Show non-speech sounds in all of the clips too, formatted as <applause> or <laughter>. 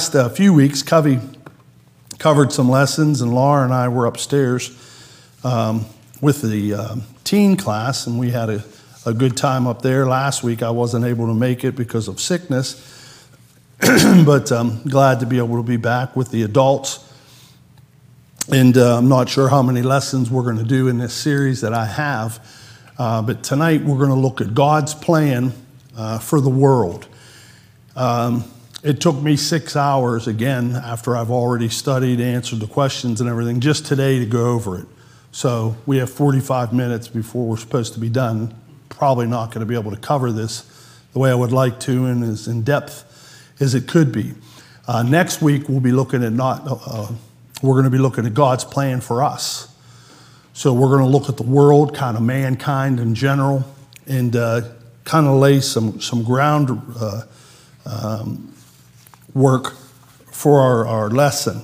last uh, few weeks, Covey covered some lessons, and Laura and I were upstairs um, with the uh, teen class, and we had a, a good time up there. Last week, I wasn't able to make it because of sickness, <clears throat> but I'm glad to be able to be back with the adults. And uh, I'm not sure how many lessons we're going to do in this series that I have, uh, but tonight we're going to look at God's plan uh, for the world. Um, it took me six hours again after I've already studied, answered the questions and everything, just today to go over it. So we have 45 minutes before we're supposed to be done. Probably not going to be able to cover this the way I would like to and as in depth as it could be. Uh, next week we'll be looking at not. Uh, we're going to be looking at God's plan for us. So we're going to look at the world, kind of mankind in general, and uh, kind of lay some some ground uh, um, work for our, our lesson.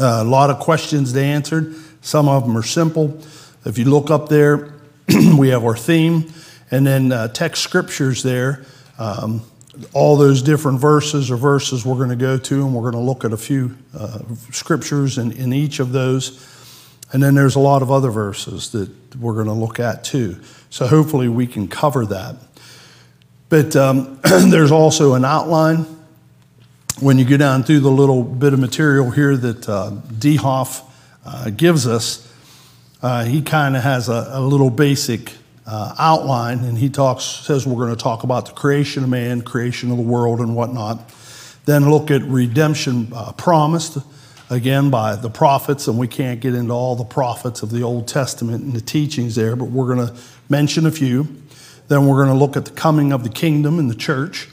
Uh, a lot of questions to answer. Some of them are simple. If you look up there, <clears throat> we have our theme, and then uh, text scriptures there. Um, all those different verses or verses we're going to go to, and we're going to look at a few uh, scriptures in, in each of those. And then there's a lot of other verses that we're going to look at too. So hopefully we can cover that. But um, <clears throat> there's also an outline when you go down through the little bit of material here that uh, Dehoff uh, gives us. Uh, he kind of has a, a, little basic uh, outline, and he talks says we're going to talk about the creation of man, creation of the world, and whatnot. Then look at redemption uh, promised again by the prophets, and we can't get into all the prophets of the Old Testament and the teachings there, but we're going to mention a few. Then we're going to look at the coming of the kingdom and the church.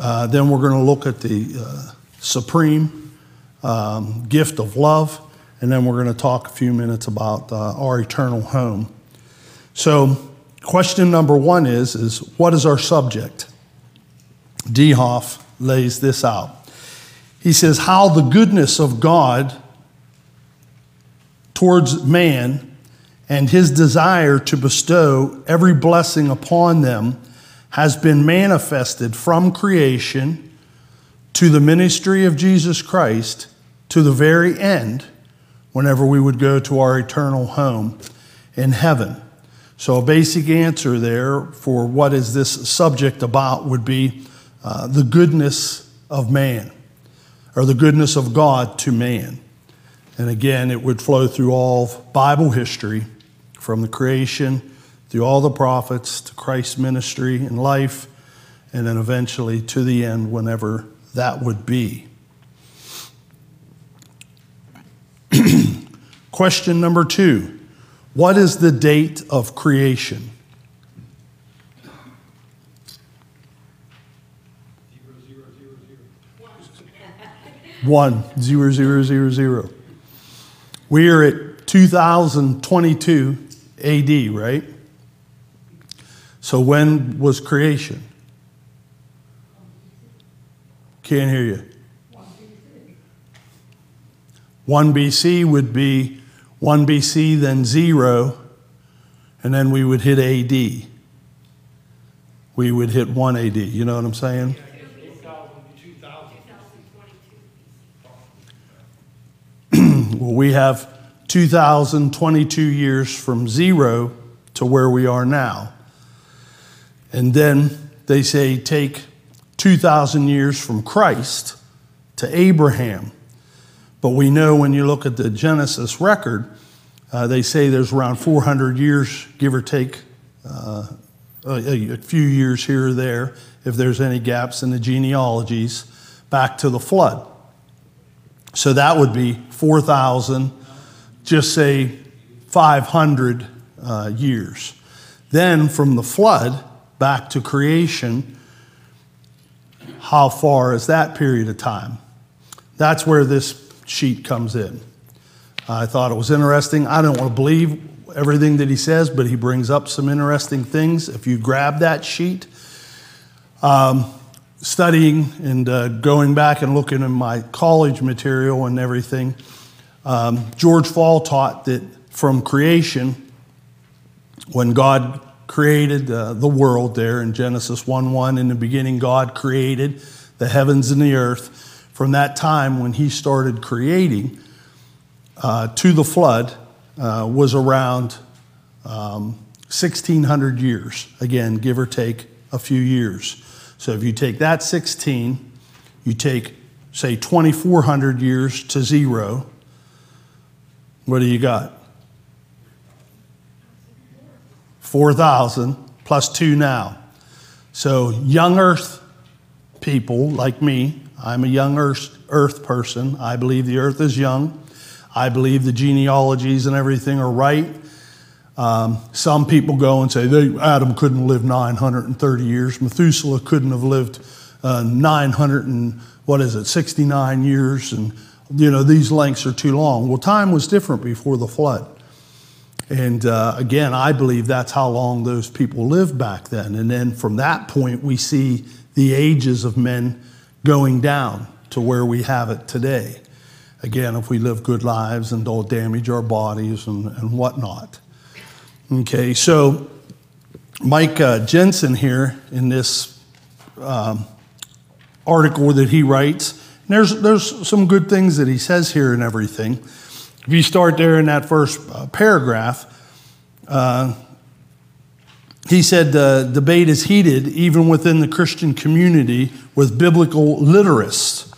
Uh, then we're going to look at the uh, supreme um, gift of love. And then we're going to talk a few minutes about uh, our eternal home. So, question number one is, is what is our subject? Dehoff lays this out. He says, How the goodness of God towards man and his desire to bestow every blessing upon them has been manifested from creation to the ministry of Jesus Christ to the very end, whenever we would go to our eternal home in heaven. So, a basic answer there for what is this subject about would be uh, the goodness of man, or the goodness of God to man. And again, it would flow through all Bible history from the creation through all the prophets to Christ's ministry and life, and then eventually to the end, whenever that would be. <clears throat> Question number two What is the date of creation? One zero zero zero zero. We are at 2022 AD, right? So when was creation? Can't hear you. 1 BC would be 1 BC, then 0, and then we would hit AD. We would hit 1 AD. You know what I'm saying? <clears throat> well, we have 2022 years from zero to where we are now. And then they say take 2,000 years from Christ to Abraham. But we know when you look at the Genesis record, uh, they say there's around 400 years, give or take uh, a, a, few years here or there, if there's any gaps in the genealogies, back to the flood. So that would be 4,000, just say 500 uh, years. Then from the flood, back to creation, how far is that period of time? That's where this sheet comes in. I thought it was interesting. I don't want to believe everything that he says, but he brings up some interesting things. If you grab that sheet, um, studying and uh, going back and looking at my college material and everything, um, George Fall taught that from creation, when God created uh, the world there in Genesis 1 1. In the beginning, God created the heavens and the earth, from that time when he started creating uh, to the flood, uh, was around um, 1600 years. Again, give or take a few years. So if you take that 16, you take, say, 2400 years to zero, what do you got? 4,000 plus two now. So, young earth people like me, I'm a young earth, earth person. I believe the earth is young. I believe the genealogies and everything are right. Um, some people go and say they, Adam couldn't live 930 years. Methuselah couldn't have lived uh, 900 and what is it, 69 years, and you know these lengths are too long. Well, time was different before the flood. And uh, again, I believe that's how long those people lived back then. And then from that point, we see the ages of men going down to where we have it today. Again, if we live good lives and don't damage our bodies and, and whatnot. Okay, so Mike uh, Jensen here in this um, article that he writes, there's, there's some good things that he says here and everything. If you start there in that first uh, paragraph, uh, he said the debate is heated even within the Christian community with biblical literalists,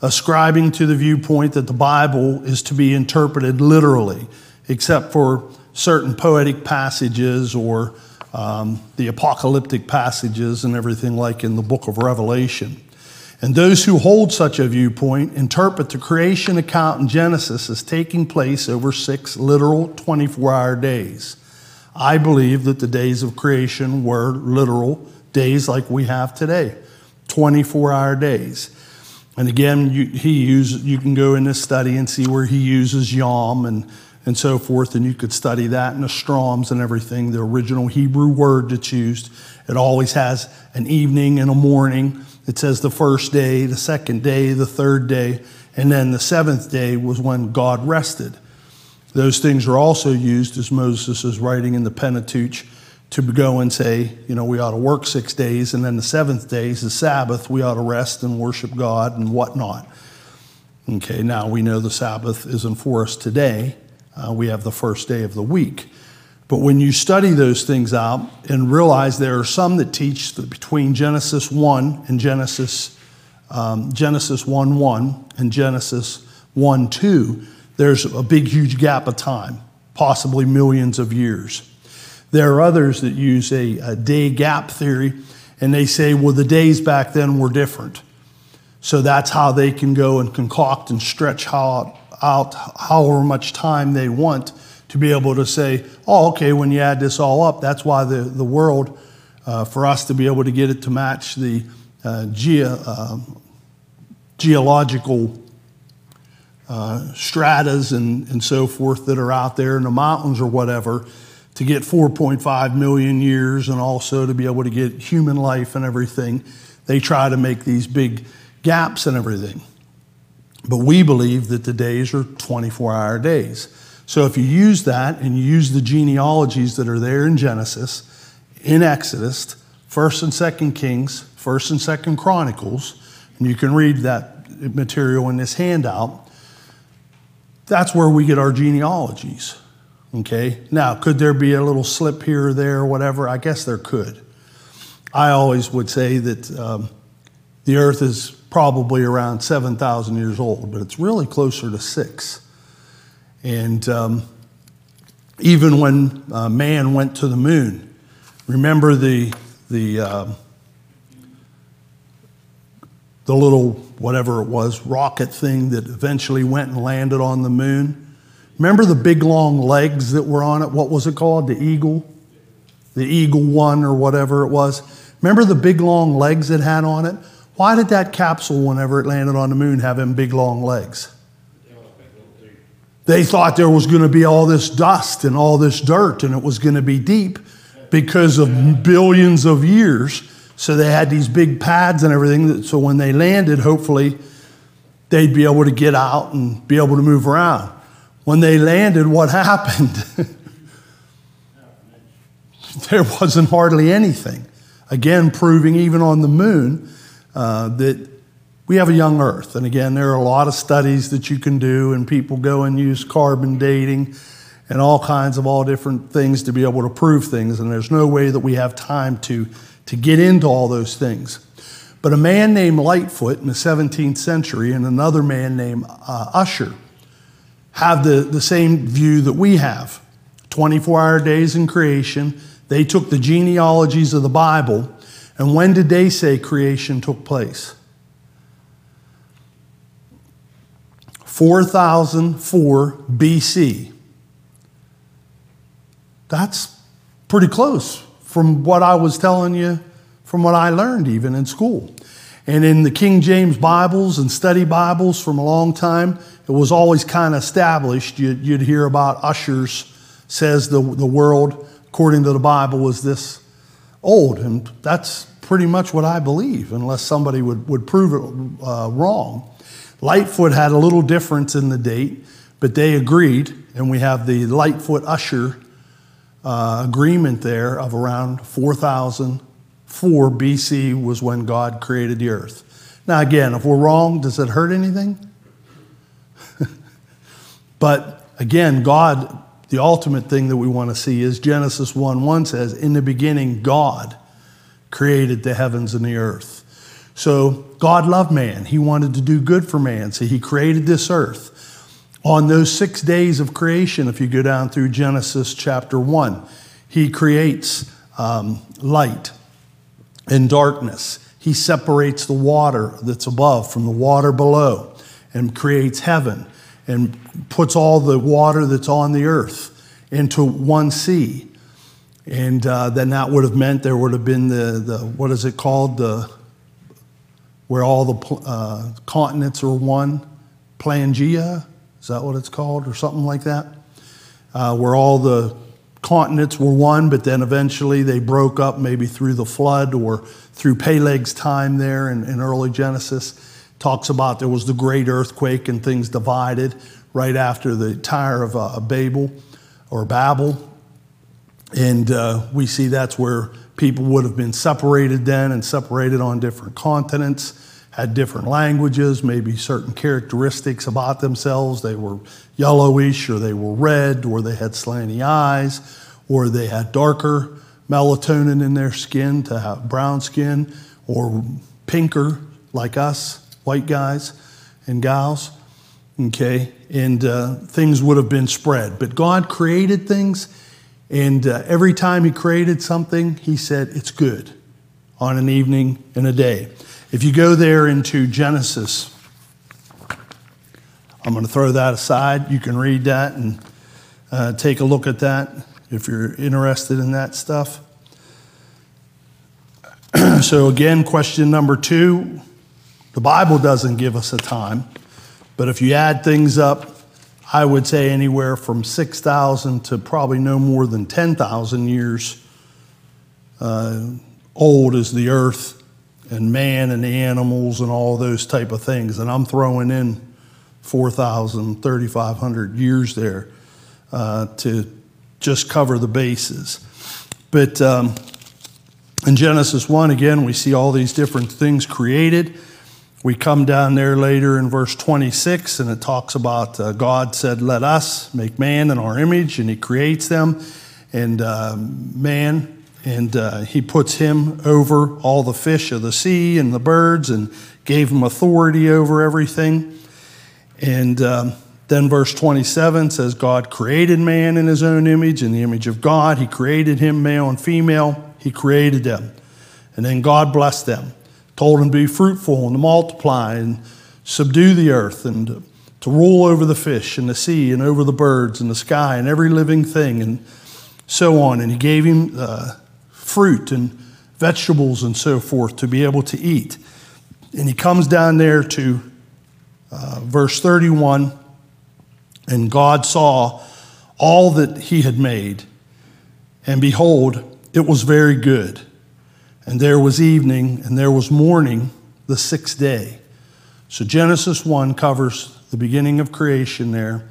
ascribing to the viewpoint that the Bible is to be interpreted literally, except for certain poetic passages or um, the apocalyptic passages and everything like in the book of Revelation. And those who hold such a viewpoint interpret the creation account in Genesis as taking place over six literal 24 hour days. I believe that the days of creation were literal days like we have today 24 hour days. And again, you, he used, you can go in this study and see where he uses yom and, and so forth, and you could study that and the Strong's and everything, the original Hebrew word that's used. It always has an evening and a morning it says the first day, the second day, the third day, and then the seventh day was when God rested. Those things are also used as Moses is writing in the Pentateuch to go and say, you know, we ought to work six days, and then the seventh day is the Sabbath. We ought to rest and worship God and whatnot. Okay, now we know the Sabbath isn't for us today. Uh, we have the first day of the week. But when you study those things out and realize there are some that teach that between Genesis 1 and Genesis, um, Genesis 1 1 and Genesis 1 2, there's a big, huge gap of time, possibly millions of years. There are others that use a, a day gap theory, and they say, well, the days back then were different. So that's how they can go and concoct and stretch out, out however much time they want to be able to say, oh, okay, when you add this all up, that's why the, the world, uh, for us to be able to get it to match the uh, ge- uh, geological uh, stratas and, and so forth that are out there in the mountains or whatever, to get 4.5 million years and also to be able to get human life and everything, they try to make these big gaps and everything. But we believe that the days are 24 hour days. So if you use that and you use the genealogies that are there in Genesis, in Exodus, 1st and 2nd Kings, 1st and 2nd Chronicles, and you can read that material in this handout, that's where we get our genealogies. Okay? Now, could there be a little slip here or there or whatever? I guess there could. I always would say that um, the earth is probably around 7,000 years old, but it's really closer to six. And um, even when uh, man went to the moon, remember the, the, uh, the little, whatever it was, rocket thing that eventually went and landed on the moon? Remember the big long legs that were on it? What was it called? The Eagle? The Eagle One or whatever it was. Remember the big long legs it had on it? Why did that capsule, whenever it landed on the moon, have them big long legs? They thought there was going to be all this dust and all this dirt and it was going to be deep because of billions of years. So they had these big pads and everything. So when they landed, hopefully they'd be able to get out and be able to move around. When they landed, what <laughs> happened? there wasn't hardly anything. Again, proving even on the moon uh, that we have a young earth. And again, there are a lot of studies that you can do, and people go and use carbon dating and all kinds of all different things to be able to prove things. And there's no way that we have time to, to get into all those things. But a man named Lightfoot in the 17th century and another man named uh, Ussher have the, the same view that we have 24 hour days in creation. They took the genealogies of the Bible, and when did they say creation took place? 4004 BC. That's pretty close from what I was telling you, from what I learned even in school. And in the King James Bibles and study Bibles from a long time, it was always kind of established. You'd, you'd hear about Ussher's says the, the world, according to the Bible, was this old. And that's pretty much what I believe, unless somebody would, would prove it uh, wrong. Lightfoot had a little difference in the date, but they agreed, and we have the Lightfoot Ussher uh, agreement there of around 4004 BC was when God created the earth. Now, again, if we're wrong, does it hurt anything? <laughs> but again, God, the ultimate thing that we want to see is Genesis 1 1 says, In the beginning, God created the heavens and the earth. So God loved man. He wanted to do good for man. So he created this earth. On those six days of creation, if you go down through Genesis chapter 1, he creates um, light and darkness. He separates the water that's above from the water below and creates heaven and puts all the water that's on the earth into one sea. And uh, then that would have meant there would have been the, the what is it called? The where all the uh, continents are one, Pangea, is that what it's called, or something like that? Uh, where all the continents were one, but then eventually they broke up, maybe through the flood or through Peleg's time there in, in early Genesis. Talks about there was the great earthquake and things divided right after the Tower of uh, Babel or Babel. And uh, we see that's where people would have been separated then and separated on different continents, had different languages, maybe certain characteristics about themselves. They were yellowish, or they were red, or they had slanty eyes, or they had darker melatonin in their skin to have brown skin, or pinker like us, white guys and gals. Okay, and uh, things would have been spread. But God created things and uh, every time he created something, he said, It's good on an evening and a day. If you go there into Genesis, I'm going to throw that aside. You can read that and uh, take a look at that if you're interested in that stuff. <clears throat> so, again, question number two the Bible doesn't give us a time, but if you add things up, I would say anywhere from 6,000 to probably no more than 10,000 years uh, old is the earth and man and the animals and all those type of things. And I'm throwing in 4,000, 3,500 years there uh, to just cover the bases. But um, in Genesis 1, again, we see all these different things created. We come down there later in verse 26, and it talks about uh, God said, Let us make man in our image, and he creates them. And uh, man, and uh, he puts him over all the fish of the sea and the birds, and gave him authority over everything. And um, then verse 27 says, God created man in his own image, in the image of God. He created him, male and female. He created them. And then God blessed them told him to be fruitful and to multiply and subdue the earth and to, rule over the fish and the sea and over the birds and the sky and every living thing and so on. And he gave him uh, fruit and vegetables and so forth to be able to eat. And he comes down there to uh, verse 31 and God saw all that he had made, and behold, it was very good. And there was evening, and there was morning the sixth day. So Genesis 1 covers the beginning of creation there,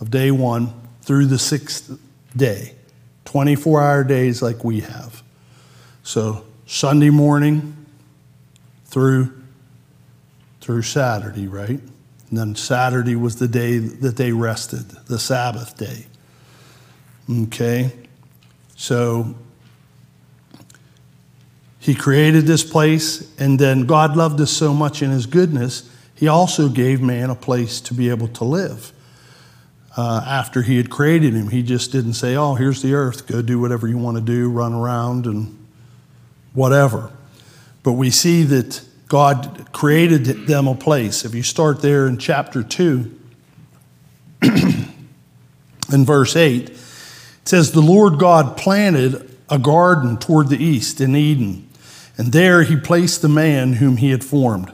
of day one, through the sixth day. 24 hour days like we have. So Sunday morning through through Saturday, right? And then Saturday was the day that they rested, the Sabbath day. Okay? So he created this place, and then God loved us so much in his goodness, he also gave man a place to be able to live. Uh, after he had created him, he just didn't say, Oh, here's the earth, go do whatever you want to do, run around and whatever. But we see that God created them a place. If you start there in chapter 2, <clears throat> in verse 8, it says, The Lord God planted a garden toward the east in Eden, and there he placed the man whom he had formed.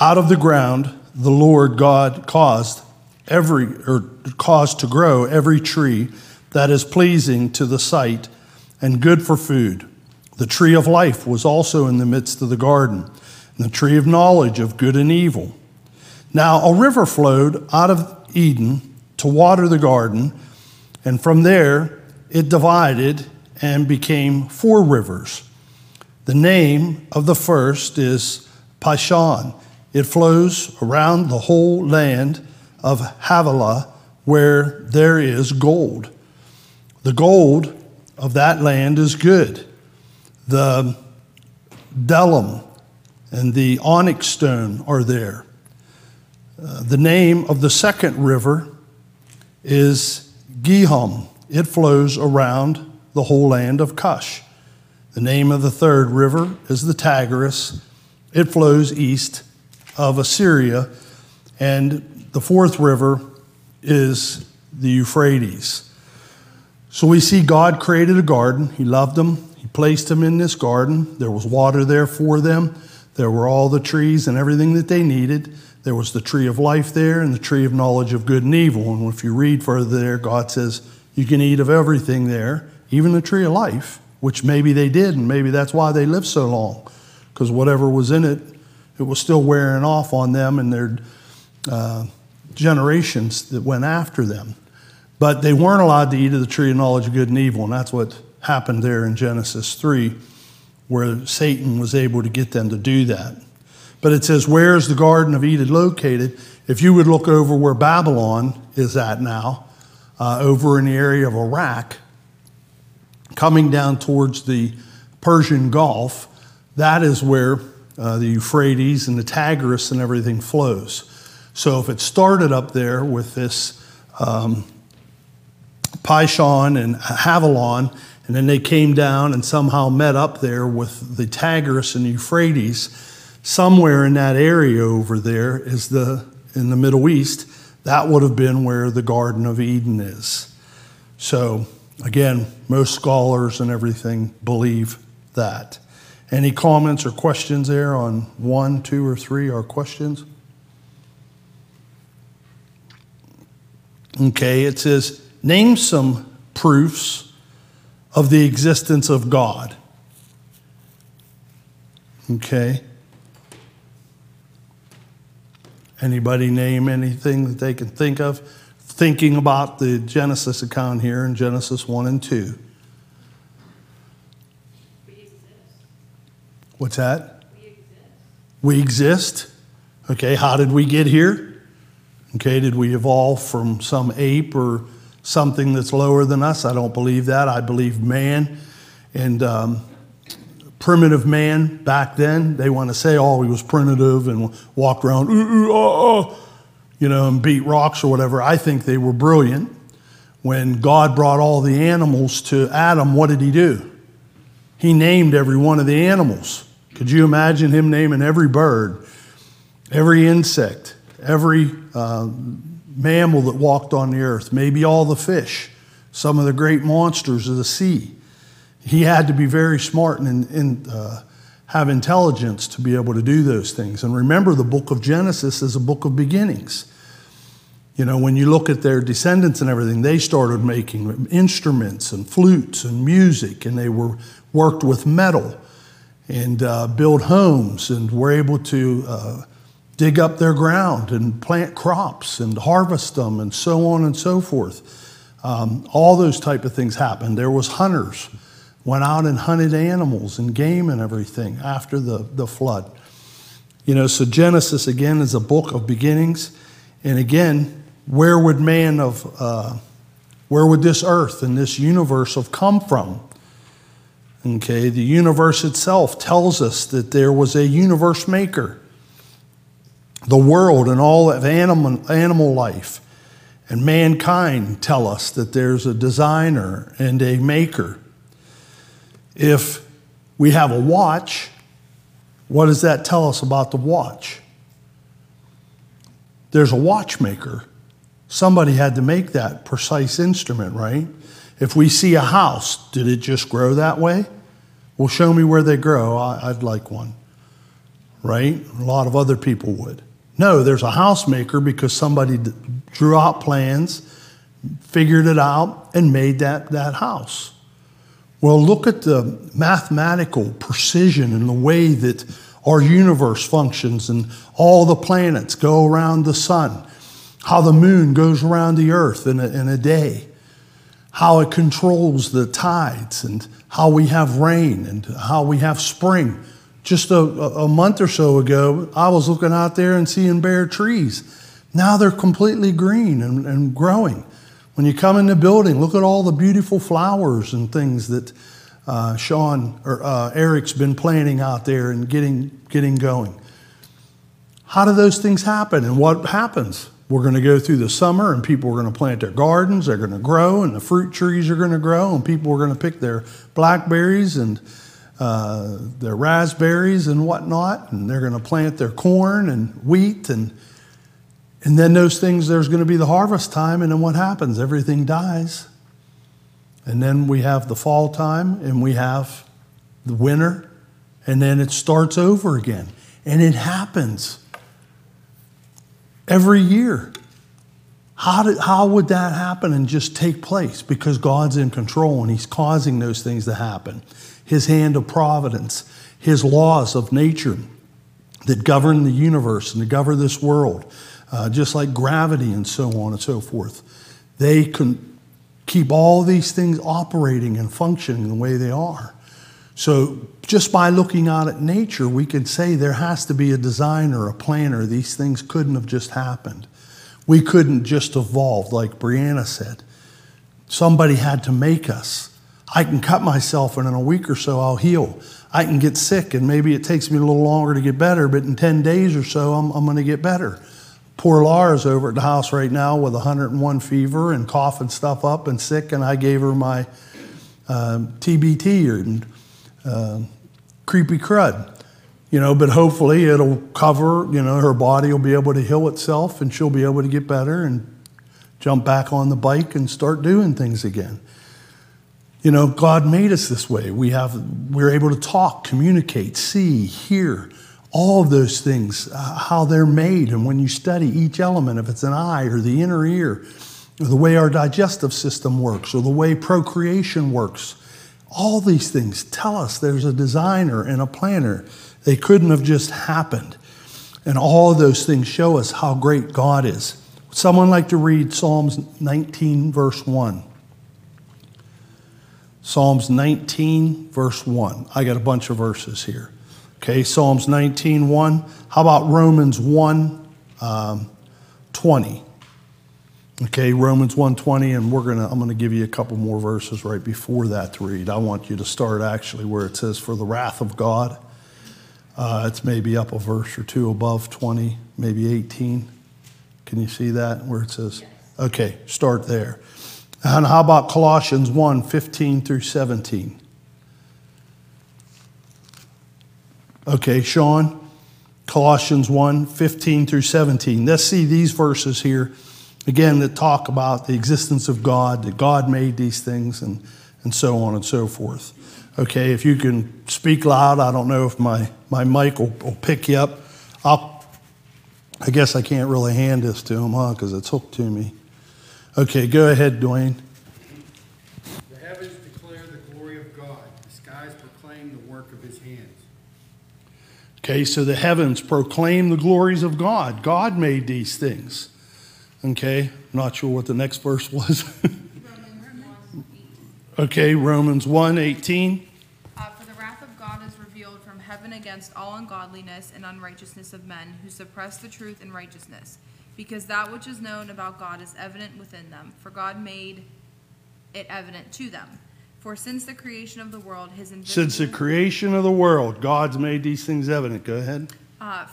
Out of the ground, the Lord God caused every or caused to grow every tree that is pleasing to the sight and good for food. The tree of life was also in the midst of the garden, and the tree of knowledge of good and evil. Now a river flowed out of Eden to water the garden, and from there it divided and became four rivers. The name of the first is Pishon. It flows around the whole land of Havilah, where there is gold. The gold of that land is good. The bdellium and the onyx stone are there. Uh, the name of the second river is Gihon. It flows around the whole land of Cush. The name of the third river is the Tigris. It flows east of Assyria. And the fourth river is the Euphrates. So we see God created a garden. He loved them. He placed them in this garden. There was water there for them. There were all the trees and everything that they needed. There was the tree of life there and the tree of knowledge of good and evil. And if you read further there, God says, You can eat of everything there, even the tree of life, which maybe they did, and maybe that's why they lived so long, because whatever was in it, it was still wearing off on them and their uh, generations that went after them. But they weren't allowed to eat of the tree of knowledge of good and evil, and that's what happened there in Genesis 3, where Satan was able to get them to do that. But it says, Where is the Garden of Eden located? If you would look over where Babylon is at now, uh, over in the area of Iraq, coming down towards the Persian Gulf, that is where uh, the Euphrates and the Tigris and everything flows. So if it started up there with this um, Pishon and Havilah, and then they came down and somehow met up there with the Tigris and Euphrates, somewhere in that area over there is the in the Middle East. That would have been where the Garden of Eden is. So again, most scholars and everything believe that. Any comments or questions there on one, two, or three are questions? Okay, it says, name some proofs of the existence of God. Okay. Anybody name anything that they can think of? Thinking about the Genesis account here in Genesis 1 and 2. What's that? We exist. We exist. Okay, how did we get here? Okay, did we evolve from some ape or something that's lower than us? I don't believe that. I believe man and um, primitive man back then, they want to say, oh, he was primitive and walked around, ooh, ooh, oh, oh, you know, and beat rocks or whatever. I think they were brilliant. When God brought all the animals to Adam, what did he do? He named every one of the animals. Could you imagine him naming every bird, every insect, every uh, mammal that walked on the earth, maybe all the fish, some of the great monsters of the sea? he had to be very smart and, and uh, have intelligence to be able to do those things. And remember, the book of Genesis is a book of beginnings. You know, when you look at their descendants and everything, they started making instruments and flutes and music, and they were worked with metal and uh, build homes and were able to uh, dig up their ground and plant crops and harvest them and so on and so forth. Um, all those type of things happened. There was hunters went out and hunted animals and game and everything after the, the flood. You know, so Genesis again is a book of beginnings. And again, where would man of, uh, where would this earth and this universe have come from? Okay, the universe itself tells us that there was a universe maker, the world and all of animal, animal life and mankind tell us that there's a designer and a maker. If we have a watch, what does that tell us about the watch? There's a watchmaker. Somebody had to make that precise instrument, right? If we see a house, did it just grow that way? Well, show me where they grow. I'd like one, right? A lot of other people would. No, there's a house maker because somebody drew out plans, figured it out, and made that, that house. Well, look at the mathematical precision and the way that our universe functions and all the planets go around the sun, how the moon goes around the earth in a, in a day, how it controls the tides, and how we have rain and how we have spring. Just a, a month or so ago, I was looking out there and seeing bare trees. Now they're completely green and, and growing. When you come in the building, look at all the beautiful flowers and things that uh, Sean or uh, Eric's been planting out there and getting, getting going. How do those things happen and what happens? We're going to go through the summer and people are going to plant their gardens, they're going to grow, and the fruit trees are going to grow, and people are going to pick their blackberries and uh, their raspberries and whatnot, and they're going to plant their corn and wheat and and then those things, there's going to be the harvest time, and then what happens? Everything dies. And then we have the fall time, and we have the winter, and then it starts over again. And it happens every year. How, did, how would that happen and just take place? Because God's in control and He's causing those things to happen. His hand of providence, His laws of nature that govern the universe and that govern this world uh, just like gravity and so on and so forth. They can keep all these things operating and functioning the way they are. So, just by looking out at nature, we can say there has to be a designer, a planner. These things couldn't have just happened. We couldn't just evolve, like Brianna said. Somebody had to make us. I can cut myself, and in a week or so, I'll heal. I can get sick, and maybe it takes me a little longer to get better, but in 10 days or so, I'm, I'm going to get better. Poor Laura's over at the house right now with 101 fever and coughing stuff up and sick, and I gave her my uh, um, TBT and uh, creepy crud. You know, but hopefully it'll cover, you know, her body will be able to heal itself and she'll be able to get better and jump back on the bike and start doing things again. You know, God made us this way. We have, we're able to talk, communicate, see, hear, all of those things, uh, how they're made, and when you study each element, if it's an eye or the inner ear, or the way our digestive system works, or the way procreation works, all these things tell us there's a designer and a planner. They couldn't have just happened. And all of those things show us how great God is. Would Someone like to read Psalms 19, verse 1. Psalms 19, verse 1. I got a bunch of verses here. Okay, Psalms 19, 1. How about Romans 1, um, 20? Okay, Romans 1:20, and we're gonna I'm gonna give you a couple more verses right before that to read. I want you to start actually where it says, "For the wrath of God." Uh, it's maybe up a verse or two above 20, maybe 18. Can you see that where it says? Okay, start there. And how about Colossians 1, 15 through 17? Okay, Sean, Colossians 1 15 through 17. Let's see these verses here again that talk about the existence of God, that God made these things, and, and so on and so forth. Okay, if you can speak loud, I don't know if my, my mic will, will pick you up. I'll, I guess I can't really hand this to him, huh, because it's hooked to me. Okay, go ahead, Dwayne. Okay, so the heavens proclaim the glories of God. God made these things. Okay, not sure what the next verse was. <laughs> okay, Romans 1 18. Uh, for the wrath of God is revealed from heaven against all ungodliness and unrighteousness of men who suppress the truth and righteousness, because that which is known about God is evident within them, for God made it evident to them. For since the creation of the world, his invisible Since the creation of the world, God's made these things evident. Go ahead. Uh,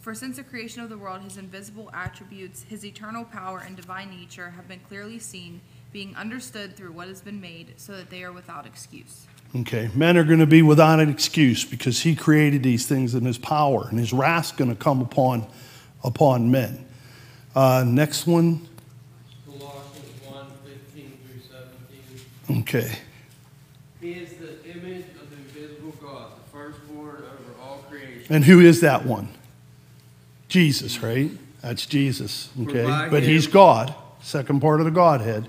For since the creation of the world, his invisible attributes, his eternal power and divine nature have been clearly seen, being understood through what has been made, so that they are without excuse. Okay, men are going to be without an excuse because he created these things in his power, and his wrath's going to come upon upon men. Uh, next one. Colossians 1, 15 through 17. Okay. He is the image of the invisible God, the firstborn over all creation. And who is that one? Jesus, right? That's Jesus. Okay. But he's God, second part of the Godhead.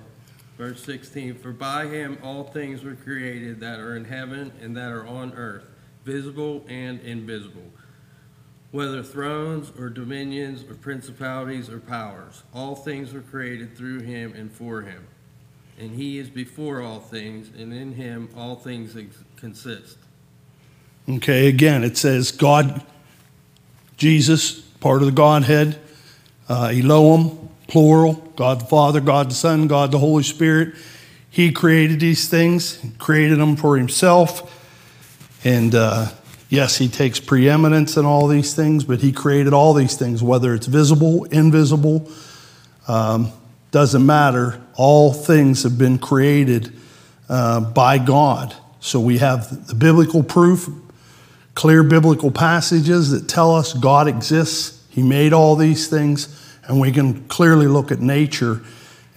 Verse 16 For by him all things were created that are in heaven and that are on earth, visible and invisible. Whether thrones or dominions or principalities or powers, all things were created through him and for him. And he is before all things, and in him all things ex- consist. Okay, again, it says God, Jesus, part of the Godhead, uh, Elohim, plural, God the Father, God the Son, God the Holy Spirit. He created these things, created them for himself. And uh, yes, he takes preeminence in all these things, but he created all these things, whether it's visible, invisible, um, doesn't matter. All things have been created uh, by God. So we have the biblical proof, clear biblical passages that tell us God exists. He made all these things, and we can clearly look at nature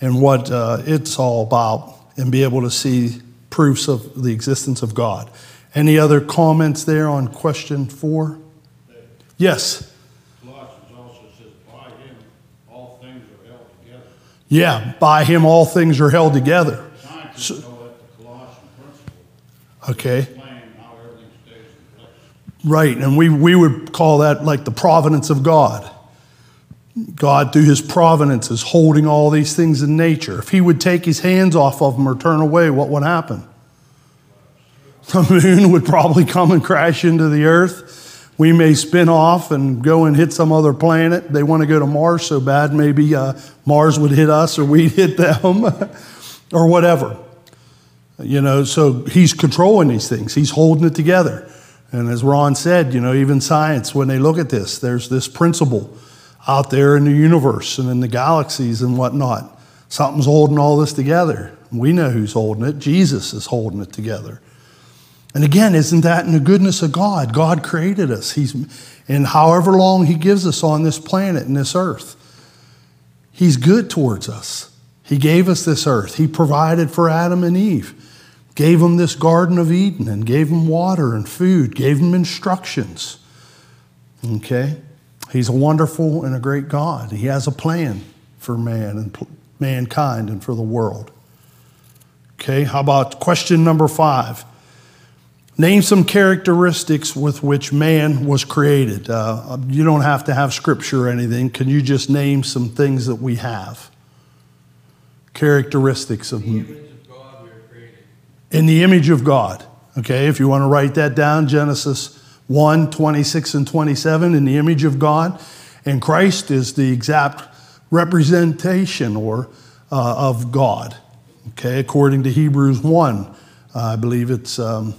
and what uh, it's all about and be able to see proofs of the existence of God. Any other comments there on question four? Yes. Colossians also says, by him, all things are held together. Yeah, by him all things are held together. Scientists call that the Colossian principle, Okay. explain how everything stays in place. Right, and we, we would call that like the providence of God. God, through his providence, is holding all these things in nature. If he would take his hands off of them or turn away, what would happen? The moon would probably come and crash into the earth. We may spin off and go and hit some other planet. They want to go to Mars so bad, maybe uh, Mars would hit us or we'd hit them <laughs> or whatever. You know, so he's controlling these things, he's holding it together. And as Ron said, you know, even science, when they look at this, there's this principle out there in the universe and in the galaxies and whatnot. Something's holding all this together. We know who's holding it. Jesus is holding it together. And again, isn't that in the goodness of God? God created us. He's, and however long He gives us on this planet and this earth, He's good towards us. He gave us this earth. He provided for Adam and Eve, gave them this Garden of Eden, and gave them water and food, gave them instructions. Okay? He's a wonderful and a great God. He has a plan for man and pl- mankind and for the world. Okay, how about question number five? Name some characteristics with which man was created. Uh, you don't have to have scripture or anything. Can you just name some things that we have? Characteristics of The image of God we are created. in the image of God. Okay, if you want to write that down, Genesis 1 26 and 27, in the image of God. And Christ is the exact representation or uh, of God. Okay, according to Hebrews 1, uh, I believe it's um,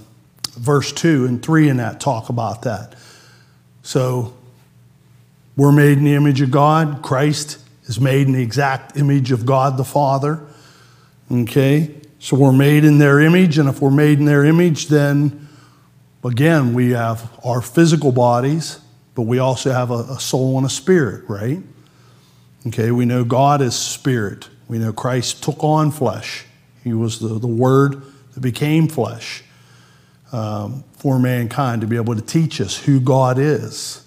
verse 2 and 3 in that talk about that. So we're made in the image of God. Christ is made in the exact image of God the Father. Okay? So we're made in their image, and if we're made in their image, then again, we have our physical bodies, but we also have a, a soul and a spirit, right? Okay, we know God is spirit. We know Christ took on flesh. He was the, the Word that became flesh um, for mankind to be able to teach us who God is,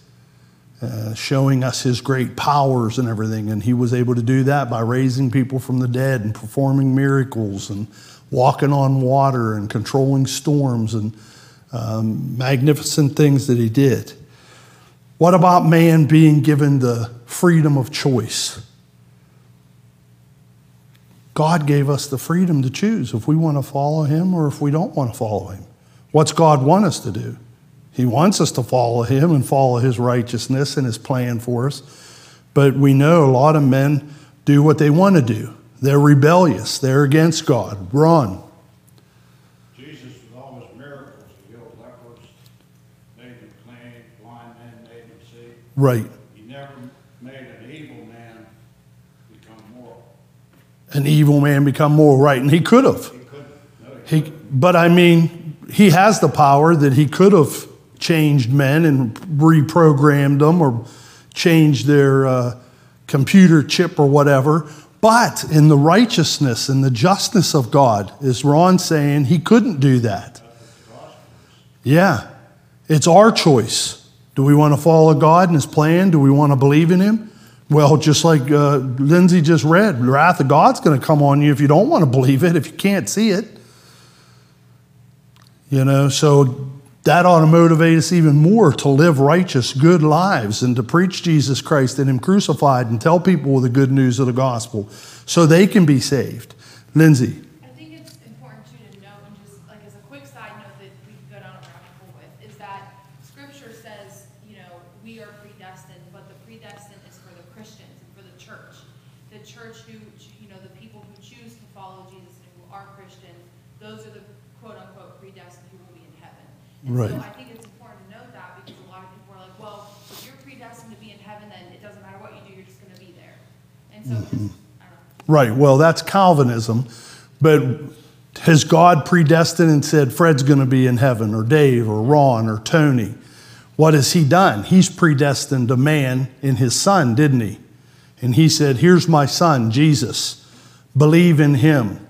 uh, showing us His great powers and everything. And He was able to do that by raising people from the dead and performing miracles and walking on water and controlling storms and um, magnificent things that He did. What about man being given the freedom of choice? God gave us the freedom to choose if we want to follow Him or if we don't want to follow Him. What's God want us to do? He wants us to follow him and follow his righteousness and his plan for us. But we know a lot of men do what they want to do. They're rebellious. They're against God. Run. Jesus with all his miracles, he healed lepers, made them clean, blind men made them see. Right. He never made an evil man become moral. An evil man become more right. And he could have. He couldn't, no, he He, but I mean, he has the power that he could have changed men and reprogrammed them or changed their uh, computer chip or whatever. But in the righteousness and the justness of God, is Ron saying he couldn't do that? Yeah, it's our choice. Do we want to follow God and his plan? Do we want to believe in him? Well, just like uh, Lindsay just read, wrath of God's going to come on you if you don't want to believe it, if you can't see it. You know, so that ought to motivate us even more to live righteous, good lives and to preach Jesus Christ and Him crucified and tell people the good news of the gospel so they can be saved. Lindsay. I think it's important too to note, and just like as a quick side note that we can go down a rabbit hole with, is that scripture says, you know, we are predestined, but the predestined is for the Christians and for the church. The church who, you know, the people who choose to follow Jesus and who are Christians, those are the quote unquote predestined who will be in heaven. And Right. so I think it's important to note that because a lot of people are like, well, if you're predestined to be in heaven, then it doesn't matter what you do, you're just gonna be there. And so, just, I don't know. Right, well, that's Calvinism. But has God predestined and said Fred's going to be in heaven, or Dave, or Ron, or Tony? What has he done? He's predestined a man in his son, didn't he? And he said, Here's my son, Jesus. Believe in him,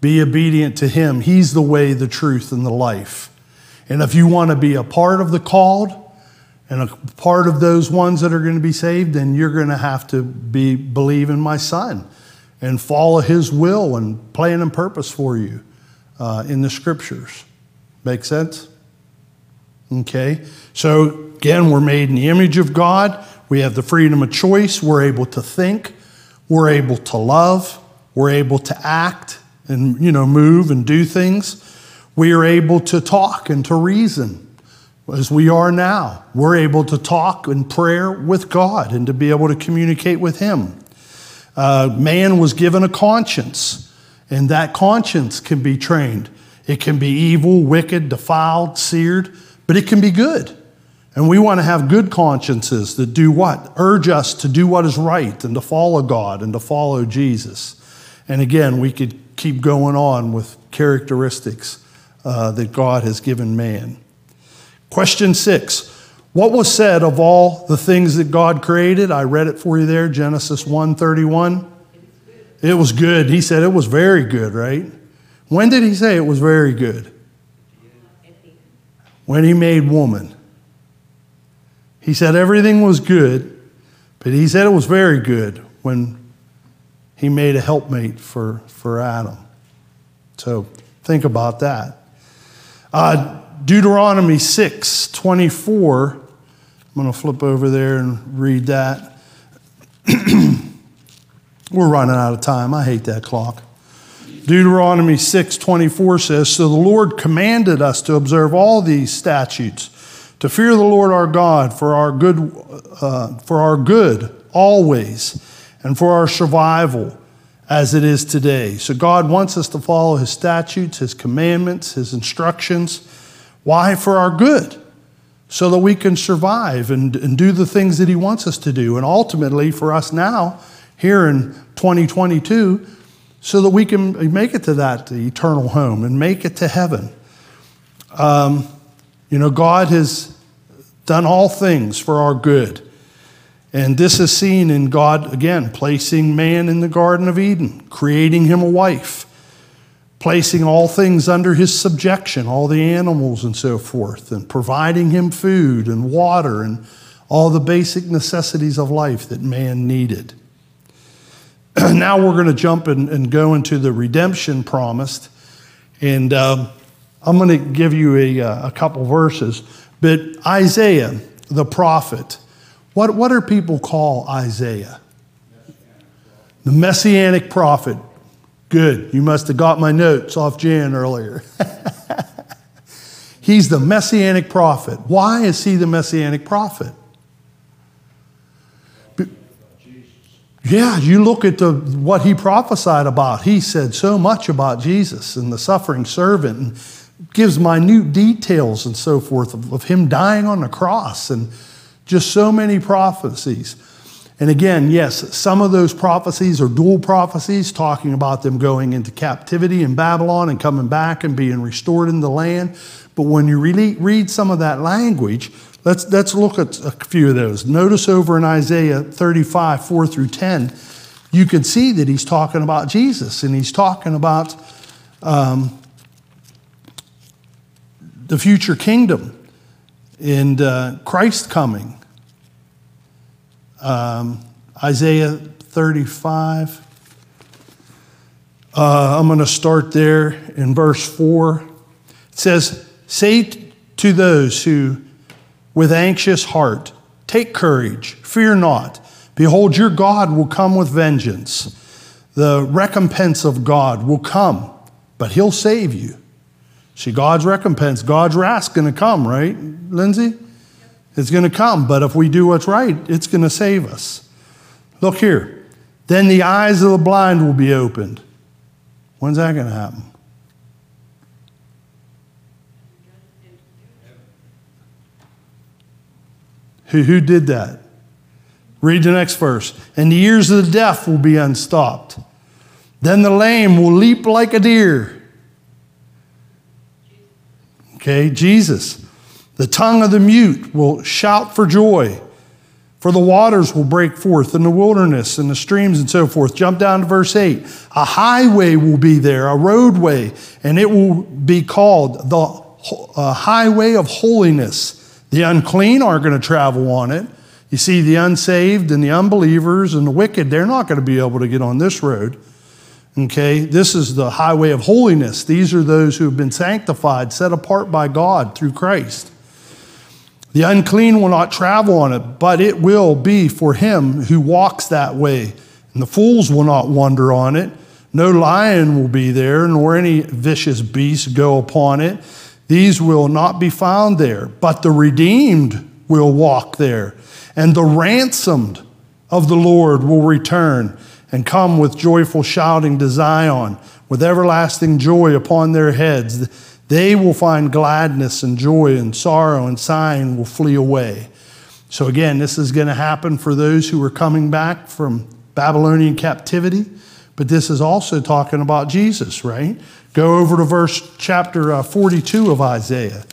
be obedient to him. He's the way, the truth, and the life. And if you want to be a part of the called, and a part of those ones that are going to be saved, then you're going to have to be believe in my son and follow his will and plan and purpose for you uh, in the scriptures. Make sense? Okay. So again, we're made in the image of God. We have the freedom of choice. We're able to think. We're able to love. We're able to act and you know move and do things. We are able to talk and to reason as we are now. We're able to talk in prayer with God and to be able to communicate with Him. Uh, man was given a conscience, and that conscience can be trained. It can be evil, wicked, defiled, seared, but it can be good. And we want to have good consciences that do what? Urge us to do what is right and to follow God and to follow Jesus. And again, we could keep going on with characteristics uh, that God has given man. Question six What was said of all the things that God created? I read it for you there, Genesis 1 31. It was good. He said it was very good, right? When did he say it was very good? When he made woman. He said everything was good, but he said it was very good when he made a helpmate for, for Adam. So think about that. Uh, Deuteronomy 6 24. I'm going to flip over there and read that. <clears throat> We're running out of time. I hate that clock. Deuteronomy 6 24 says, So the Lord commanded us to observe all these statutes, to fear the Lord our God for our good, uh, for our good always, and for our survival as it is today. So God wants us to follow his statutes, his commandments, his instructions. Why? For our good, so that we can survive and, and do the things that he wants us to do. And ultimately, for us now, here in 2022, so that we can make it to that eternal home and make it to heaven. Um, you know, God has done all things for our good. And this is seen in God, again, placing man in the Garden of Eden, creating him a wife, placing all things under his subjection, all the animals and so forth, and providing him food and water and all the basic necessities of life that man needed. <clears throat> now we're going to jump and, and, go into the redemption promised. And um, I'm going to give you a, uh, a couple verses. But Isaiah, the prophet, what, what do people call Isaiah? The messianic prophet. Good. You must have got my notes off Jan earlier. <laughs> He's the messianic prophet. Why is he the messianic prophet? Yeah, you look at the, what he prophesied about. He said so much about Jesus and the suffering servant and gives minute details and so forth of, of him dying on the cross and just so many prophecies. And again, yes, some of those prophecies are dual prophecies, talking about them going into captivity in Babylon and coming back and being restored in the land. But when you really read some of that language, let's, let's look at a few of those. Notice over in Isaiah 35, 4 through 10, you can see that he's talking about Jesus and he's talking about um, the future kingdom and uh, Christ coming. Um, Isaiah 35. Uh, I'm going to start there in verse 4. It says, Say to those who, with anxious heart, take courage, fear not. Behold, your God will come with vengeance. The recompense of God will come, but he'll save you. See, God's recompense, God's wrath's going to come, right, Lindsay? It's going to come, but if we do what's right, it's going to save us. Look here. Then the eyes of the blind will be opened. When's that going to happen? Who, who did that? Read the next verse. And the ears of the deaf will be unstopped. Then the lame will leap like a deer. Okay, Jesus. The tongue of the mute will shout for joy. For the waters will break forth in the wilderness and the streams and so forth. Jump down to verse 8. A highway will be there, a roadway, and it will be called the uh, highway of holiness. The unclean aren't going to travel on it. You see, the unsaved and the unbelievers and the wicked, they're not going to be able to get on this road. Okay, this is the highway of holiness. These are those who have been sanctified, set apart by God through Christ. The unclean will not travel on it, but it will be for him who walks that way. And the fools will not wander on it. No lion will be there, nor any vicious beast go upon it. These will not be found there, but the redeemed will walk there. And the ransomed of the Lord will return and come with joyful shouting to Zion, with everlasting joy upon their heads. They will find gladness and joy, and sorrow and sighing will flee away. So, again, this is going to happen for those who are coming back from Babylonian captivity, but this is also talking about Jesus, right? Go over to verse chapter uh, 42 of Isaiah.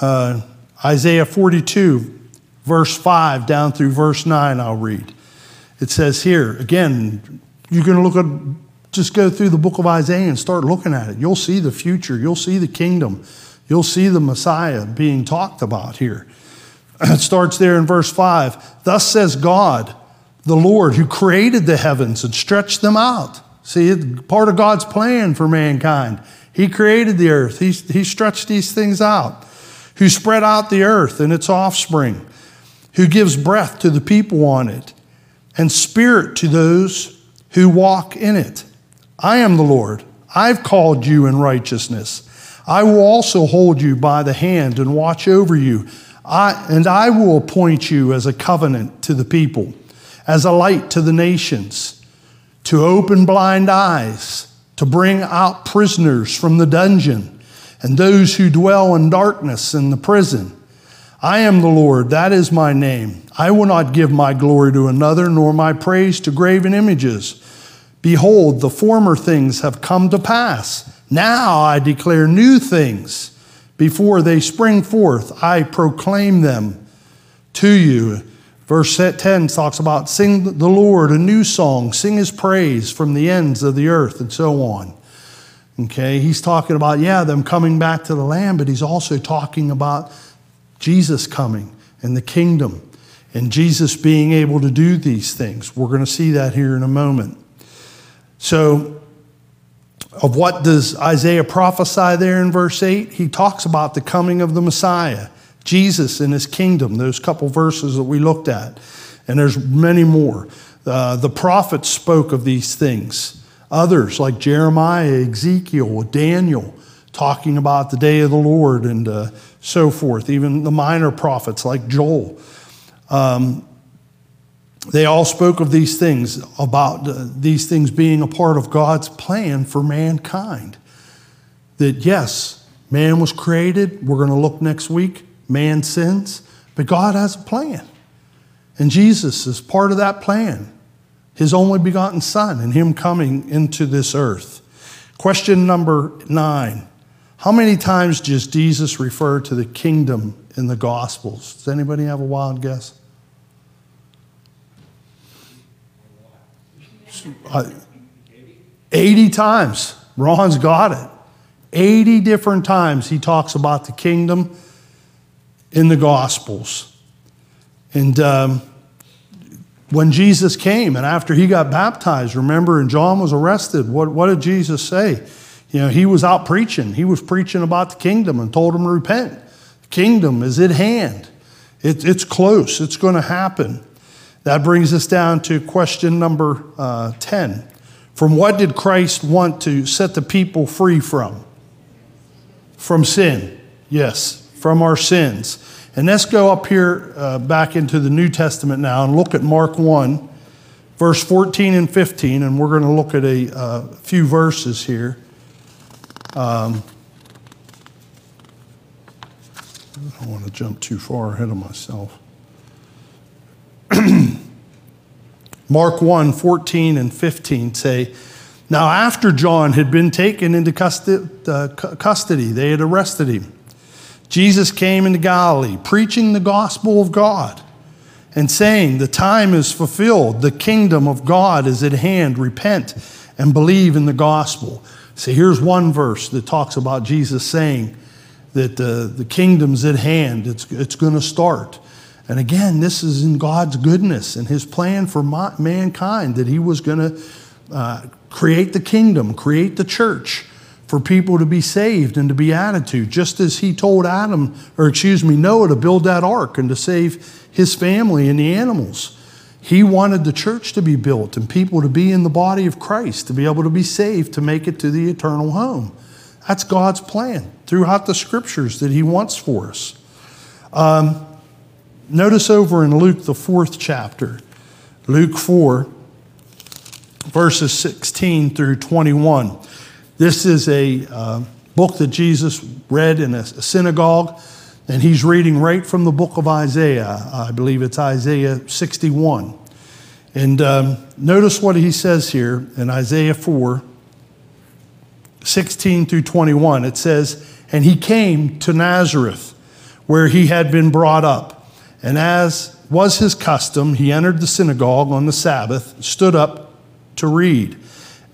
Uh, Isaiah 42, verse 5 down through verse 9, I'll read. It says here, again, you're going to look at just go through the book of Isaiah and start looking at it. You'll see the future, you'll see the kingdom, you'll see the Messiah being talked about here. <clears throat> It starts there in verse 5. Thus says God, the Lord, who created the heavens and stretched them out. See, part of God's plan for mankind. He created the earth, He, he stretched these things out. Who spread out the earth and its offspring, who gives breath to the people on it, and spirit to those who walk in it. I am the Lord. I've called you in righteousness. I will also hold you by the hand and watch over you. I, and I will appoint you as a covenant to the people, as a light to the nations, to open blind eyes, to bring out prisoners from the dungeon, and those who dwell in darkness in the prison. I am the Lord, that is my name. I will not give my glory to another, nor my praise to graven images. Behold, the former things have come to pass. Now I declare new things. Before they spring forth, I proclaim them to you. Verse 10 talks about sing the Lord a new song, sing his praise from the ends of the earth, and so on. Okay, he's talking about, yeah, them coming back to the land, but he's also talking about Jesus coming and the kingdom and Jesus being able to do these things. We're going to see that here in a moment. So, of what does Isaiah prophesy there in verse 8? He talks about the coming of the Messiah, Jesus and his kingdom, those couple verses that we looked at. And there's many more. Uh, the prophets spoke of these things. Others, like Jeremiah, Ezekiel, Daniel, talking about the day of the Lord and uh, so forth. Even the minor prophets like Joel. Um, they all spoke of these things, about uh, these things being a part of God's plan for mankind. That yes, man was created. We're going to look next week. Man sins, but God has a plan. And Jesus is part of that plan his only begotten Son, and him coming into this earth. Question number nine How many times does Jesus refer to the kingdom in the Gospels? Does anybody have a wild guess? Uh, 80 times. Ron's got it. 80 different times he talks about the kingdom in the Gospels. And um, when Jesus came and after he got baptized, remember, and John was arrested, what, what did Jesus say? You know, he was out preaching. He was preaching about the kingdom and told them to repent. The kingdom is at hand, it, it's close, it's going to happen. That brings us down to question number uh, 10. From what did Christ want to set the people free from? From sin. Yes, from our sins. And let's go up here uh, back into the New Testament now and look at Mark 1, verse 14 and 15. And we're going to look at a uh, few verses here. Um, I don't want to jump too far ahead of myself. <clears throat> Mark 1 14 and 15 say, Now, after John had been taken into uh, custody, they had arrested him. Jesus came into Galilee, preaching the gospel of God and saying, The time is fulfilled, the kingdom of God is at hand. Repent and believe in the gospel. So here's one verse that talks about Jesus saying that uh, the kingdom's at hand, it's, it's going to start. And again, this is in God's goodness and his plan for mankind that he was going to uh, create the kingdom, create the church for people to be saved and to be added to, just as he told Adam, or excuse me, Noah to build that ark and to save his family and the animals. He wanted the church to be built and people to be in the body of Christ, to be able to be saved, to make it to the eternal home. That's God's plan throughout the scriptures that he wants for us. Um, Notice over in Luke, the fourth chapter, Luke 4, verses 16 through 21. This is a uh, book that Jesus read in a synagogue, and he's reading right from the book of Isaiah. I believe it's Isaiah 61. And um, notice what he says here in Isaiah 4, 16 through 21. It says, And he came to Nazareth, where he had been brought up. And as was his custom, he entered the synagogue on the Sabbath, stood up to read.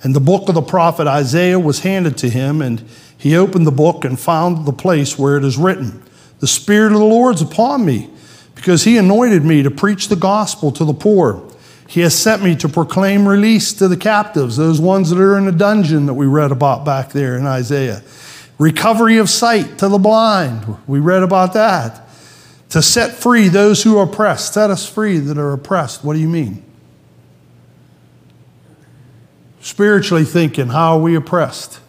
And the book of the prophet Isaiah was handed to him, and he opened the book and found the place where it is written The Spirit of the Lord's upon me, because he anointed me to preach the gospel to the poor. He has sent me to proclaim release to the captives, those ones that are in a dungeon that we read about back there in Isaiah. Recovery of sight to the blind. We read about that to set free those who are oppressed. Set us free that are oppressed. What do you mean? Spiritually thinking, how are we oppressed?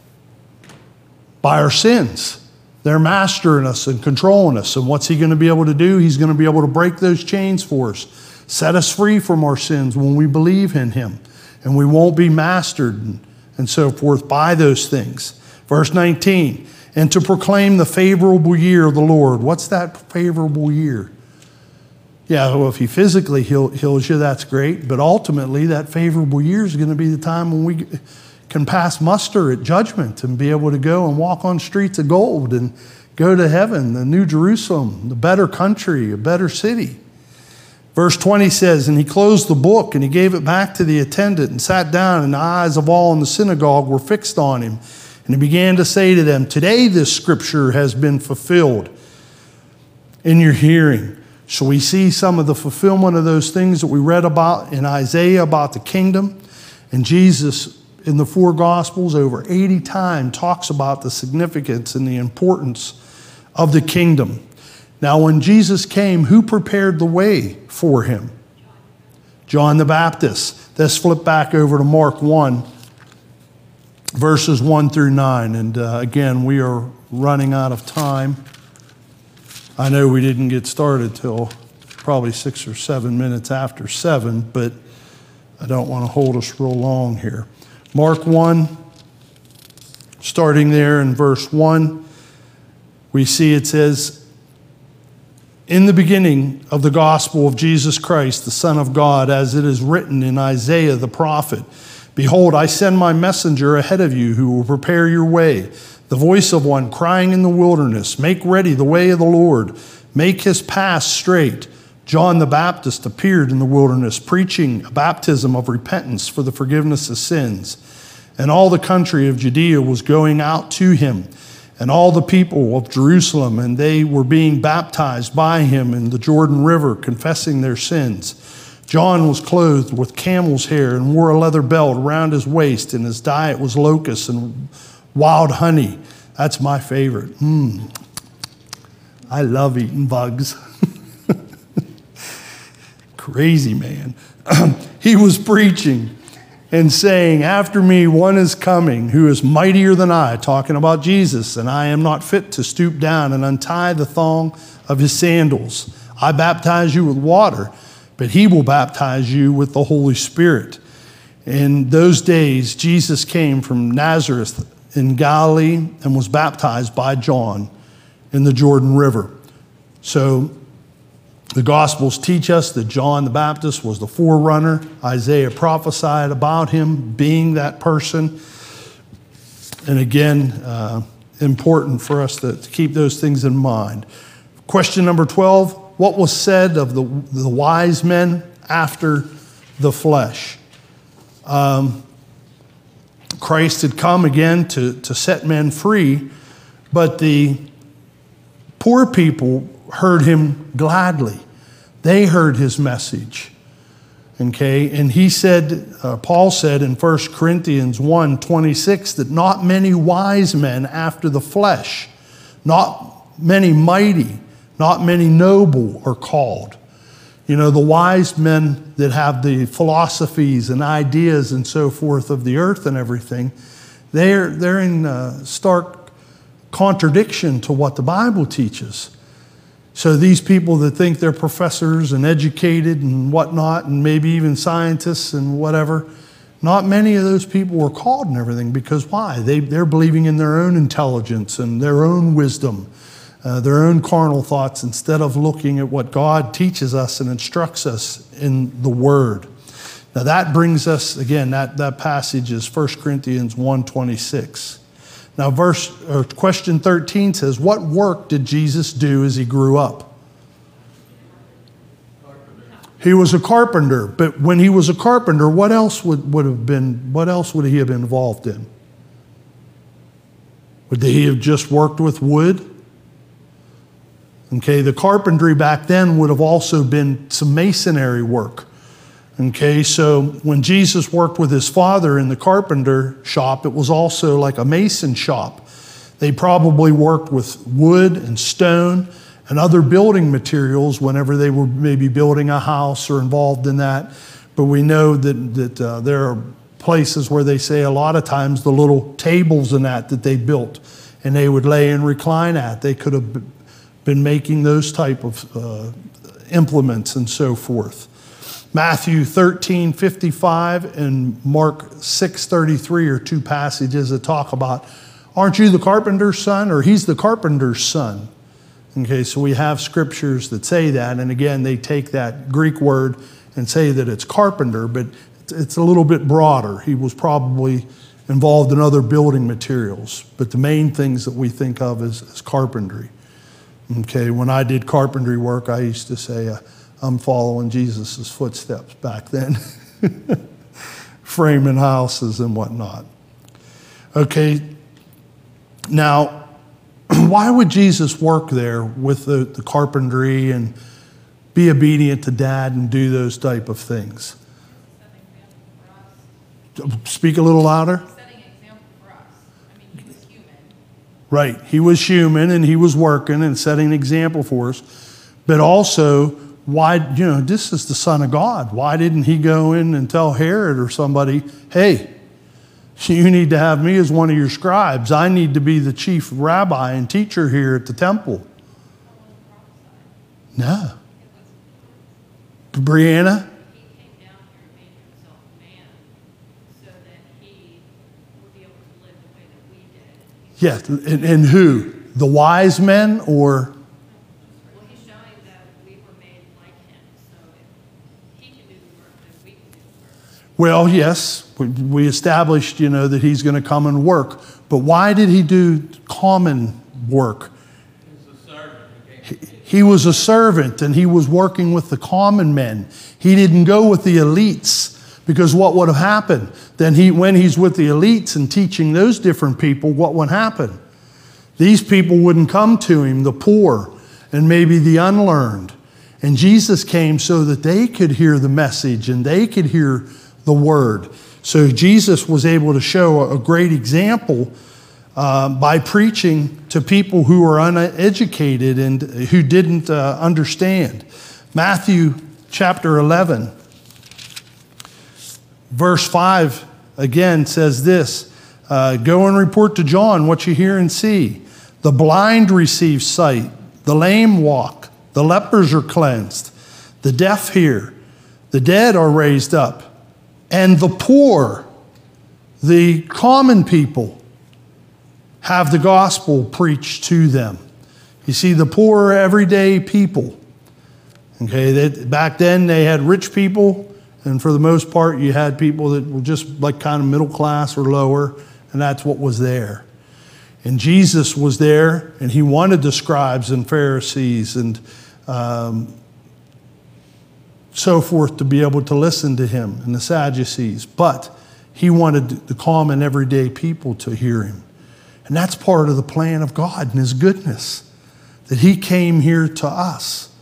By our sins. They're mastering us and controlling us. And what's He going to be able to do? He's going to be able to break those chains for us, set us free from our sins when we believe in Him. And we won't be mastered and, and so forth by those things. Verse 19 and to proclaim the favorable year of the Lord. What's that favorable year? Yeah, well, if he physically heals you, that's great. But ultimately, that favorable year is going to be the time when we can pass muster at judgment and be able to go and walk on streets of gold and go to heaven, the new Jerusalem, the better country, a better city. Verse 20 says, And he closed the book and he gave it back to the attendant and sat down, and the eyes of all in the synagogue were fixed on him. And he began to say to them, Today this scripture has been fulfilled in your hearing. So we see some of the fulfillment of those things that we read about in Isaiah about the kingdom. And Jesus, in the four Gospels, over 80 times, talks about the significance and the importance of the kingdom. Now, when Jesus came, who prepared the way for him? John the Baptist. Let's flip back over to Mark 1 verses 1 through 9. And uh, again, we are running out of time. I know we didn't get started till probably six or seven minutes after seven, but I don't want to hold us real long here. Mark 1, starting there in verse 1, we see it says, In the beginning of the gospel of Jesus Christ, the Son of God, as it is written in Isaiah the prophet, Behold, I send my messenger ahead of you who will prepare your way. The voice of one crying in the wilderness, Make ready the way of the Lord, make his path straight. John the Baptist appeared in the wilderness, preaching a baptism of repentance for the forgiveness of sins. And all the country of Judea was going out to him, and all the people of Jerusalem, and they were being baptized by him in the Jordan River, confessing their sins. John was clothed with camel's hair and wore a leather belt around his waist, and his diet was locusts and wild honey. That's my favorite. Mm. I love eating bugs. <laughs> Crazy man. <clears throat> he was preaching and saying, After me, one is coming who is mightier than I, talking about Jesus, and I am not fit to stoop down and untie the thong of his sandals. I baptize you with water, but he will baptize you with the Holy Spirit. In those days, Jesus came from Nazareth in Galilee and was baptized by John in the Jordan River. So the Gospels teach us that John the Baptist was the forerunner. Isaiah prophesied about him being that person. And again, uh, important for us to, to keep those things in mind. Question number 12 What was said of the, the wise men after the flesh? Um, Christ had come again to, to set men free, but the poor people heard him gladly. They heard his message. Okay, and he said, uh, Paul said in 1 Corinthians 1 26 that not many wise men after the flesh, not many mighty, not many noble are called. You know, the wise men that have the philosophies and ideas and so forth of the earth and everything, they're, they're in uh, stark contradiction to what the Bible teaches. So these people that think they're professors and educated and whatnot, and maybe even scientists and whatever, not many of those people were called and everything because why? They, they're believing in their own intelligence and their own wisdom, uh, their own carnal thoughts, instead of looking at what God teaches us and instructs us in the Word. Now that brings us, again, that, that passage is 1 Corinthians 1.26. Now, verse or question 13 says, What work did Jesus do as he grew up? He was a carpenter, but when he was a carpenter, what else would, would have been, what else would he have been involved in? Would he have just worked with wood? Okay, the carpentry back then would have also been some masonry work. Okay, so when Jesus worked with his father in the carpenter shop, it was also like a mason shop. They probably worked with wood and stone and other building materials whenever they were maybe building a house or involved in that. But we know that, that uh, there are places where they say a lot of times the little tables and that that they built and they would lay and recline at. They could have been making those type of uh, implements and so forth. Matthew 13, 55 and Mark 6, 33 are two passages that talk about, aren't you the carpenter's son? Or he's the carpenter's son. Okay, so we have scriptures that say that. And again, they take that Greek word and say that it's carpenter, but it's a little bit broader. He was probably involved in other building materials, but the main things that we think of is, is carpentry. Okay, when I did carpentry work, I used to say, uh, I'm following Jesus' footsteps back then, <laughs> framing houses and whatnot. Okay, now, <clears throat> why would Jesus work there with the, the carpentry and be obedient to dad and do those type of things? Speak a little louder. Right. He was human and he was working and setting an example for us. But also, why, you know, this is the Son of God. Why didn't he go in and tell Herod or somebody, hey, You need to have me as one of your scribes. I need to be the chief rabbi and teacher here at the temple. No. Brianna? Yes. And, and who? The wise men or? Well, he's showing that we were made like him, so if he can do the work, then we can do the work. Well, yes. We, established, you know, that he's going to come and work. But why did he do common work? He was a servant and he was working with the common men. He didn't go with the elites because what would have happened? Then he, when he's with the elites and teaching those different people, what would happen? These people wouldn't come to him, the poor and maybe the unlearned. And Jesus came so that they could hear the message and they could hear the word. So Jesus was able to show a great example uh, by preaching to people who were uneducated and who didn't uh, understand. Matthew chapter 11, verse 5 again says this uh, Go and report to John what you hear and see. The blind receive sight, the lame walk, the lepers are cleansed, the deaf hear, the dead are raised up, and the poor, the common people, have the gospel preached to them. You see, the poor, everyday people. Okay, they, back then they had rich people, and for the most part, you had people that were just like kind of middle class or lower, and that's what was there. And Jesus was there, and he wanted the scribes and Pharisees and um, so forth to be able to listen to him, and the Sadducees. But he wanted the common, everyday people to hear him. And that's part of the plan of God and his goodness, that he came here to us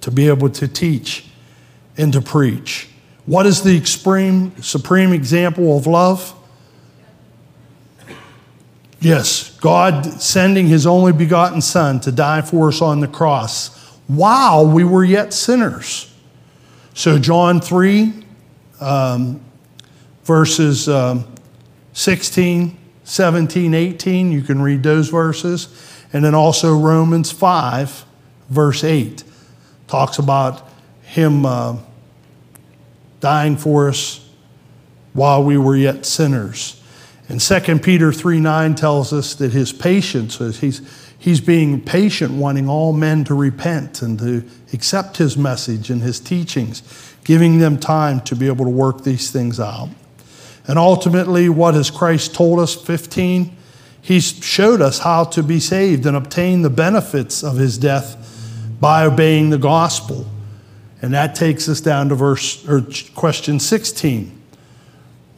to be able to teach and to preach. What is the supreme, supreme example of love? Yes, God sending his only begotten Son to die for us on the cross while we were yet sinners. So, John 3, um, verses um, 16, 17, 18, you can read those verses. And then also Romans 5, verse 8, talks about him uh, dying for us while we were yet sinners. And 2 Peter 3 9 tells us that his patience he's, he's being patient, wanting all men to repent and to accept his message and his teachings, giving them time to be able to work these things out. And ultimately, what has Christ told us? 15, he's showed us how to be saved and obtain the benefits of his death by obeying the gospel. And that takes us down to verse or question 16.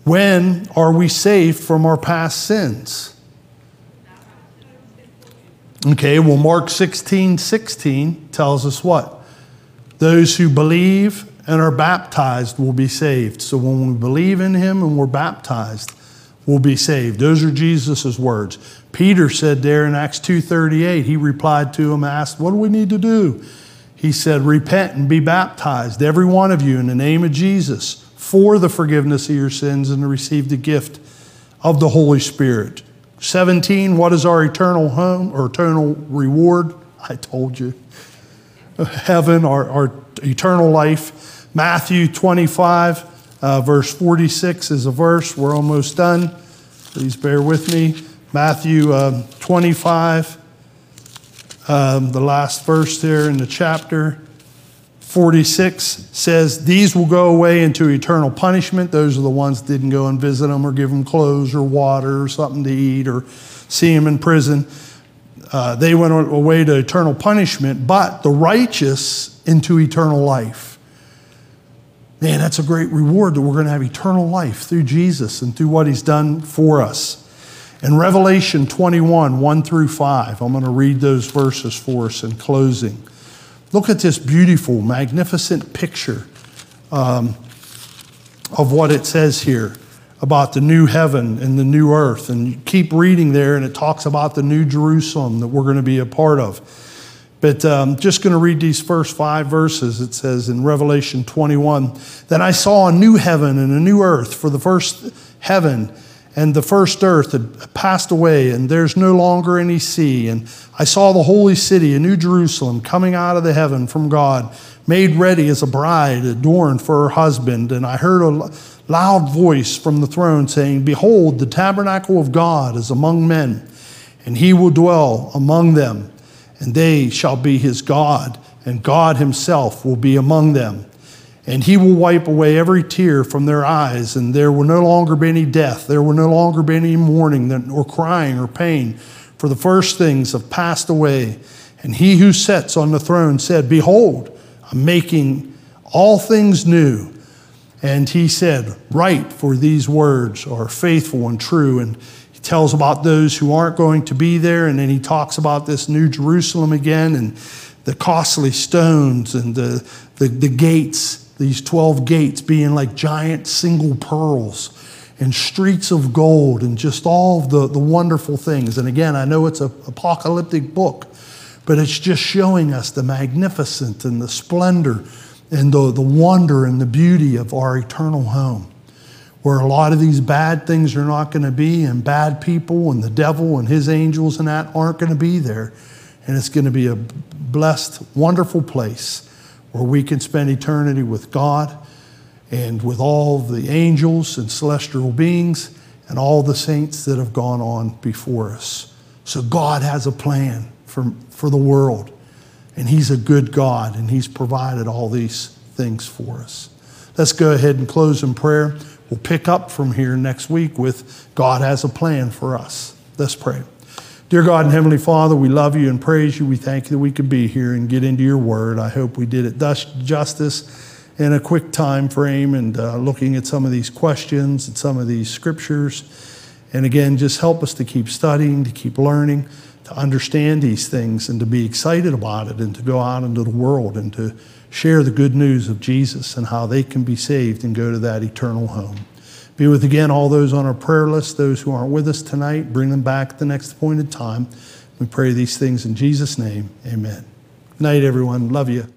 When are we saved from our past sins? Okay, well, Mark 16 16 tells us what? Those who believe and are baptized will be saved. So when we believe in him and we're baptized, we'll be saved. Those are Jesus' words. Peter said there in Acts 2:38, he replied to him, asked, What do we need to do? He said, Repent and be baptized, every one of you, in the name of Jesus, for the forgiveness of your sins and to receive the gift of the Holy Spirit. 17, what is our eternal home or eternal reward? I told you. Heaven, our, our eternal life. Matthew 25, uh, verse 46 is a verse. We're almost done. Please bear with me. Matthew um, 25, um, the last verse there in the chapter. 46 says, These will go away into eternal punishment. Those are the ones that didn't go and visit them or give them clothes or water or something to eat or see them in prison. Uh, they went away to eternal punishment, but the righteous into eternal life. Man, that's a great reward that we're going to have eternal life through Jesus and through what he's done for us. In Revelation 21, 1 through 5, I'm going to read those verses for us in closing. Look at this beautiful, magnificent picture um, of what it says here about the new heaven and the new earth. And you keep reading there, and it talks about the new Jerusalem that we're going to be a part of. But um, just going to read these first five verses. It says in Revelation 21 Then I saw a new heaven and a new earth, for the first heaven and the first earth had passed away, and there's no longer any sea. And I saw the holy city, a new Jerusalem, coming out of the heaven from God, made ready as a bride adorned for her husband. And I heard a loud voice from the throne saying, Behold, the tabernacle of God is among men, and he will dwell among them, and they shall be his God, and God himself will be among them. And he will wipe away every tear from their eyes, and there will no longer be any death. There will no longer be any mourning, or crying, or pain, for the first things have passed away. And he who sits on the throne said, Behold, I'm making all things new. And he said, Write, for these words are faithful and true. And he tells about those who aren't going to be there. And then he talks about this new Jerusalem again and the costly stones and the, the, the gates, these 12 gates being like giant single pearls and streets of gold and just all the, the wonderful things. And again, I know it's an apocalyptic book, but it's just showing us the magnificent and the splendor and the, the wonder and the beauty of our eternal home, where a lot of these bad things are not going to be, and bad people and the devil and his angels and that aren't going to be there. And it's going to be a blessed, wonderful place where we can spend eternity with God and with all the angels and celestial beings and all the saints that have gone on before us. So God has a plan for, for the world, and He's a good God, and He's provided all these things for us. Let's go ahead and close in prayer. We'll pick up from here next week with God has a plan for us. Let's pray. Dear God and Heavenly Father, we love you and praise you. We thank you that we could be here and get into your word. I hope we did it thus justice in a quick time frame and uh, looking at some of these questions and some of these scriptures. And again, just help us to keep studying, to keep learning, to understand these things, and to be excited about it, and to go out into the world and to share the good news of Jesus and how they can be saved and go to that eternal home. Be with again all those on our prayer list, those who aren't with us tonight. Bring them back at the next appointed time. We pray these things in Jesus' name. Amen. Night, everyone. Love you.